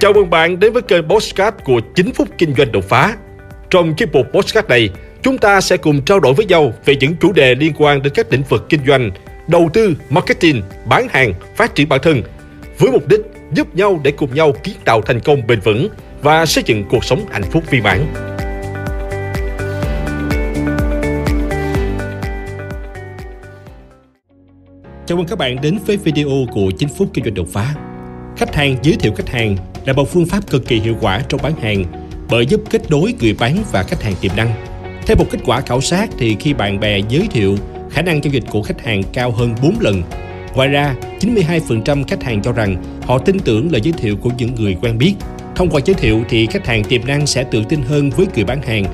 Chào mừng bạn đến với kênh Postcard của 9 phút kinh doanh đột phá. Trong chiếc mục Postcard này, chúng ta sẽ cùng trao đổi với nhau về những chủ đề liên quan đến các lĩnh vực kinh doanh, đầu tư, marketing, bán hàng, phát triển bản thân, với mục đích giúp nhau để cùng nhau kiến tạo thành công bền vững và xây dựng cuộc sống hạnh phúc viên mãn. Chào mừng các bạn đến với video của 9 phút kinh doanh đột phá. Khách hàng giới thiệu khách hàng là một phương pháp cực kỳ hiệu quả trong bán hàng bởi giúp kết nối người bán và khách hàng tiềm năng. Theo một kết quả khảo sát thì khi bạn bè giới thiệu, khả năng giao dịch của khách hàng cao hơn 4 lần. Ngoài ra, 92% khách hàng cho rằng họ tin tưởng lời giới thiệu của những người quen biết. Thông qua giới thiệu thì khách hàng tiềm năng sẽ tự tin hơn với người bán hàng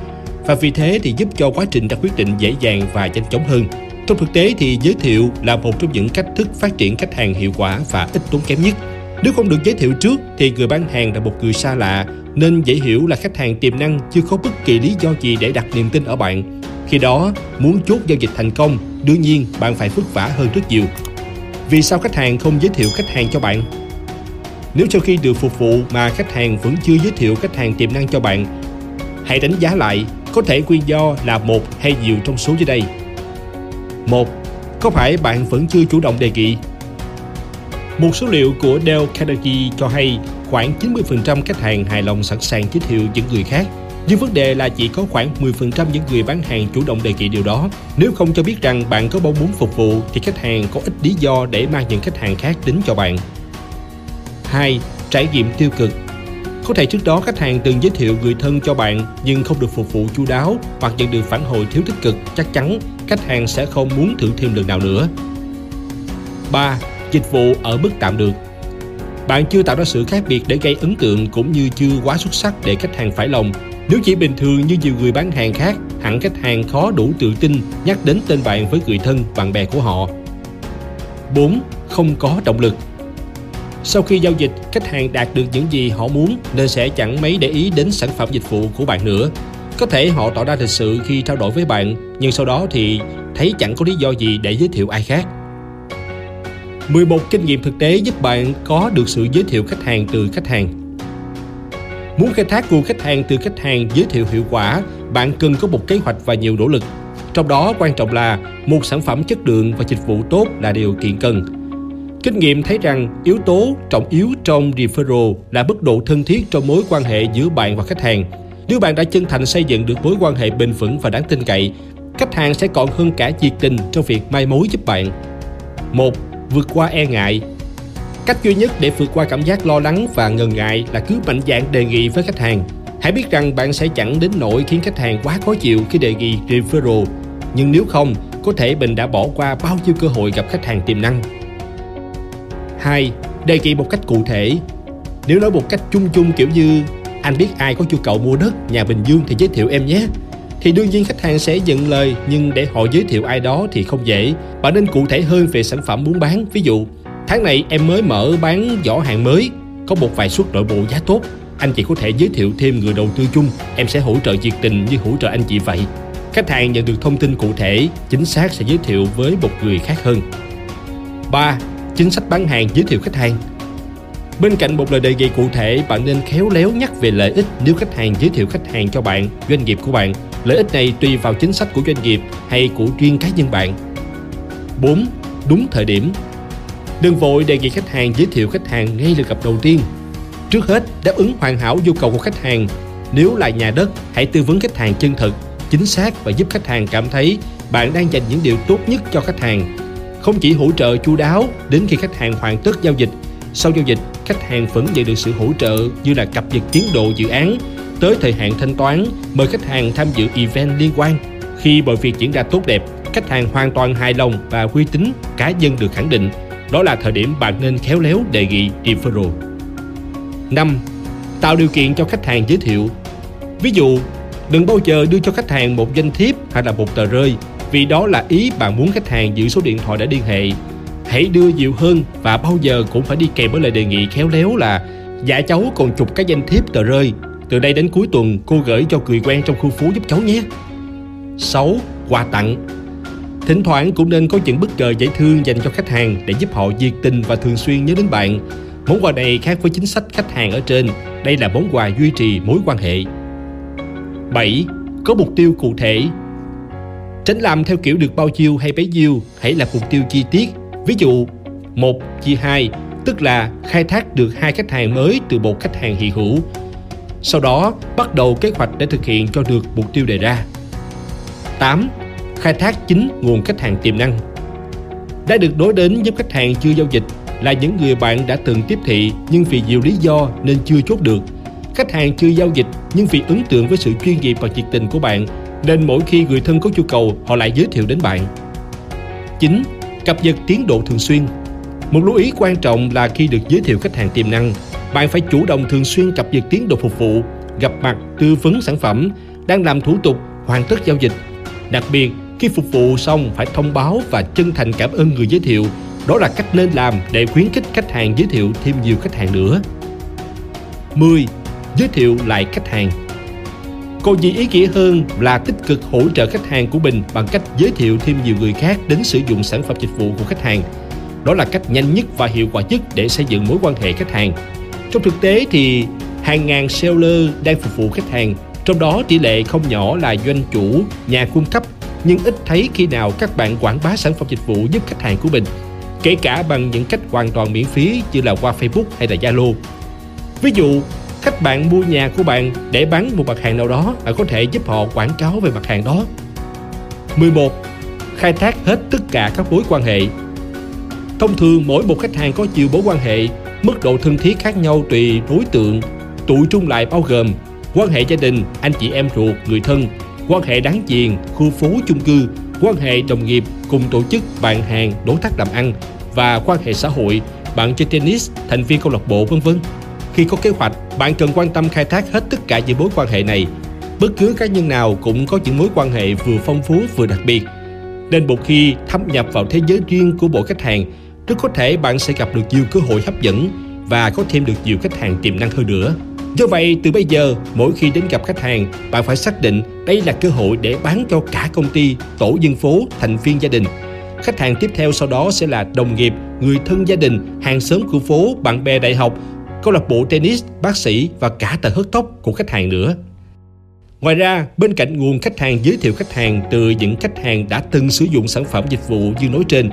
và vì thế thì giúp cho quá trình ra quyết định dễ dàng và nhanh chóng hơn. Trong thực tế thì giới thiệu là một trong những cách thức phát triển khách hàng hiệu quả và ít tốn kém nhất. Nếu không được giới thiệu trước thì người bán hàng là một người xa lạ nên dễ hiểu là khách hàng tiềm năng chưa có bất kỳ lý do gì để đặt niềm tin ở bạn. Khi đó, muốn chốt giao dịch thành công, đương nhiên bạn phải vất vả hơn rất nhiều. Vì sao khách hàng không giới thiệu khách hàng cho bạn? Nếu sau khi được phục vụ mà khách hàng vẫn chưa giới thiệu khách hàng tiềm năng cho bạn, hãy đánh giá lại có thể nguyên do là một hay nhiều trong số dưới đây. một Có phải bạn vẫn chưa chủ động đề nghị một số liệu của Dell Carnegie cho hay khoảng 90% khách hàng hài lòng sẵn sàng giới thiệu những người khác. Nhưng vấn đề là chỉ có khoảng 10% những người bán hàng chủ động đề nghị điều đó. Nếu không cho biết rằng bạn có mong muốn phục vụ thì khách hàng có ít lý do để mang những khách hàng khác đến cho bạn. 2. Trải nghiệm tiêu cực có thể trước đó khách hàng từng giới thiệu người thân cho bạn nhưng không được phục vụ chu đáo hoặc nhận được phản hồi thiếu tích cực, chắc chắn khách hàng sẽ không muốn thử thêm lần nào nữa. 3 dịch vụ ở mức tạm được. Bạn chưa tạo ra sự khác biệt để gây ấn tượng cũng như chưa quá xuất sắc để khách hàng phải lòng. Nếu chỉ bình thường như nhiều người bán hàng khác, hẳn khách hàng khó đủ tự tin nhắc đến tên bạn với người thân, bạn bè của họ. 4. Không có động lực Sau khi giao dịch, khách hàng đạt được những gì họ muốn nên sẽ chẳng mấy để ý đến sản phẩm dịch vụ của bạn nữa. Có thể họ tỏ ra lịch sự khi trao đổi với bạn, nhưng sau đó thì thấy chẳng có lý do gì để giới thiệu ai khác. 11 kinh nghiệm thực tế giúp bạn có được sự giới thiệu khách hàng từ khách hàng. Muốn khai thác nguồn khách hàng từ khách hàng giới thiệu hiệu quả, bạn cần có một kế hoạch và nhiều nỗ lực. Trong đó quan trọng là một sản phẩm chất lượng và dịch vụ tốt là điều kiện cần. Kinh nghiệm thấy rằng yếu tố trọng yếu trong referral là mức độ thân thiết trong mối quan hệ giữa bạn và khách hàng. Nếu bạn đã chân thành xây dựng được mối quan hệ bền vững và đáng tin cậy, khách hàng sẽ còn hơn cả nhiệt tình trong việc mai mối giúp bạn. Một vượt qua e ngại. Cách duy nhất để vượt qua cảm giác lo lắng và ngần ngại là cứ mạnh dạn đề nghị với khách hàng. Hãy biết rằng bạn sẽ chẳng đến nỗi khiến khách hàng quá khó chịu khi đề nghị referral. Nhưng nếu không, có thể mình đã bỏ qua bao nhiêu cơ hội gặp khách hàng tiềm năng. 2. Đề nghị một cách cụ thể. Nếu nói một cách chung chung kiểu như, Anh biết ai có nhu cầu mua đất, nhà Bình Dương thì giới thiệu em nhé thì đương nhiên khách hàng sẽ nhận lời nhưng để họ giới thiệu ai đó thì không dễ. Bạn nên cụ thể hơn về sản phẩm muốn bán. Ví dụ, tháng này em mới mở bán giỏ hàng mới, có một vài suất nội bộ giá tốt. Anh chị có thể giới thiệu thêm người đầu tư chung, em sẽ hỗ trợ nhiệt tình như hỗ trợ anh chị vậy. Khách hàng nhận được thông tin cụ thể, chính xác sẽ giới thiệu với một người khác hơn. 3. Chính sách bán hàng giới thiệu khách hàng Bên cạnh một lời đề nghị cụ thể, bạn nên khéo léo nhắc về lợi ích nếu khách hàng giới thiệu khách hàng cho bạn, doanh nghiệp của bạn. Lợi ích này tùy vào chính sách của doanh nghiệp hay của riêng cá nhân bạn. 4. Đúng thời điểm Đừng vội đề nghị khách hàng giới thiệu khách hàng ngay lượt gặp đầu tiên. Trước hết, đáp ứng hoàn hảo nhu cầu của khách hàng. Nếu là nhà đất, hãy tư vấn khách hàng chân thực, chính xác và giúp khách hàng cảm thấy bạn đang dành những điều tốt nhất cho khách hàng. Không chỉ hỗ trợ chu đáo đến khi khách hàng hoàn tất giao dịch, sau giao dịch, khách hàng vẫn nhận được sự hỗ trợ như là cập nhật tiến độ dự án, tới thời hạn thanh toán, mời khách hàng tham dự event liên quan. Khi mọi việc diễn ra tốt đẹp, khách hàng hoàn toàn hài lòng và uy tín cá nhân được khẳng định. Đó là thời điểm bạn nên khéo léo đề nghị referral. 5. Tạo điều kiện cho khách hàng giới thiệu. Ví dụ, đừng bao giờ đưa cho khách hàng một danh thiếp hay là một tờ rơi vì đó là ý bạn muốn khách hàng giữ số điện thoại để liên hệ hãy đưa nhiều hơn và bao giờ cũng phải đi kèm với lời đề nghị khéo léo là dạ cháu còn chụp cái danh thiếp tờ rơi từ đây đến cuối tuần cô gửi cho người quen trong khu phố giúp cháu nhé 6. Quà tặng Thỉnh thoảng cũng nên có những bất ngờ dễ thương dành cho khách hàng để giúp họ nhiệt tình và thường xuyên nhớ đến bạn. Món quà này khác với chính sách khách hàng ở trên, đây là món quà duy trì mối quan hệ. 7. Có mục tiêu cụ thể Tránh làm theo kiểu được bao nhiêu hay bấy nhiêu, hãy lập mục tiêu chi tiết. Ví dụ, 1 chia 2, tức là khai thác được hai khách hàng mới từ một khách hàng hiện hữu. Sau đó, bắt đầu kế hoạch để thực hiện cho được mục tiêu đề ra. 8. Khai thác chính nguồn khách hàng tiềm năng. Đã được đối đến giúp khách hàng chưa giao dịch là những người bạn đã từng tiếp thị nhưng vì nhiều lý do nên chưa chốt được. Khách hàng chưa giao dịch nhưng vì ấn tượng với sự chuyên nghiệp và nhiệt tình của bạn nên mỗi khi người thân có nhu cầu họ lại giới thiệu đến bạn. 9. Cập nhật tiến độ thường xuyên Một lưu ý quan trọng là khi được giới thiệu khách hàng tiềm năng, bạn phải chủ động thường xuyên cập nhật tiến độ phục vụ, gặp mặt, tư vấn sản phẩm, đang làm thủ tục, hoàn tất giao dịch. Đặc biệt, khi phục vụ xong phải thông báo và chân thành cảm ơn người giới thiệu. Đó là cách nên làm để khuyến khích khách hàng giới thiệu thêm nhiều khách hàng nữa. 10. Giới thiệu lại khách hàng còn gì ý nghĩa hơn là tích cực hỗ trợ khách hàng của mình bằng cách giới thiệu thêm nhiều người khác đến sử dụng sản phẩm dịch vụ của khách hàng. Đó là cách nhanh nhất và hiệu quả nhất để xây dựng mối quan hệ khách hàng. Trong thực tế thì hàng ngàn seller đang phục vụ khách hàng, trong đó tỷ lệ không nhỏ là doanh chủ, nhà cung cấp, nhưng ít thấy khi nào các bạn quảng bá sản phẩm dịch vụ giúp khách hàng của mình, kể cả bằng những cách hoàn toàn miễn phí như là qua Facebook hay là Zalo. Ví dụ, khách bạn mua nhà của bạn để bán một mặt hàng nào đó, bạn có thể giúp họ quảng cáo về mặt hàng đó. 11. Khai thác hết tất cả các mối quan hệ. Thông thường mỗi một khách hàng có nhiều mối quan hệ, mức độ thân thiết khác nhau tùy đối tượng. Tụi trung lại bao gồm quan hệ gia đình, anh chị em ruột, người thân, quan hệ đáng chiền, khu phố chung cư, quan hệ đồng nghiệp, cùng tổ chức, bạn hàng, đối tác làm ăn và quan hệ xã hội, bạn chơi tennis, thành viên câu lạc bộ vân vân. Khi có kế hoạch, bạn cần quan tâm khai thác hết tất cả những mối quan hệ này. Bất cứ cá nhân nào cũng có những mối quan hệ vừa phong phú vừa đặc biệt. Nên một khi thâm nhập vào thế giới riêng của mỗi khách hàng, rất có thể bạn sẽ gặp được nhiều cơ hội hấp dẫn và có thêm được nhiều khách hàng tiềm năng hơn nữa. Do vậy, từ bây giờ, mỗi khi đến gặp khách hàng, bạn phải xác định đây là cơ hội để bán cho cả công ty, tổ dân phố, thành viên gia đình. Khách hàng tiếp theo sau đó sẽ là đồng nghiệp, người thân gia đình, hàng xóm khu phố, bạn bè đại học câu lạc bộ tennis, bác sĩ và cả tờ hớt tóc của khách hàng nữa. Ngoài ra, bên cạnh nguồn khách hàng giới thiệu khách hàng từ những khách hàng đã từng sử dụng sản phẩm dịch vụ như nói trên,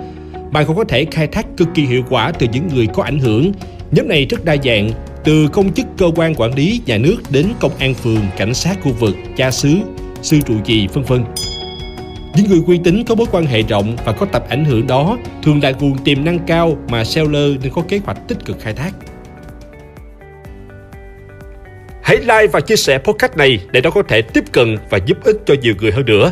bạn cũng có thể khai thác cực kỳ hiệu quả từ những người có ảnh hưởng. Nhóm này rất đa dạng, từ công chức cơ quan quản lý nhà nước đến công an phường, cảnh sát khu vực, cha xứ, sư trụ trì, vân vân. Những người uy tín có mối quan hệ rộng và có tập ảnh hưởng đó thường là nguồn tiềm năng cao mà seller nên có kế hoạch tích cực khai thác. Hãy like và chia sẻ podcast này để nó có thể tiếp cận và giúp ích cho nhiều người hơn nữa.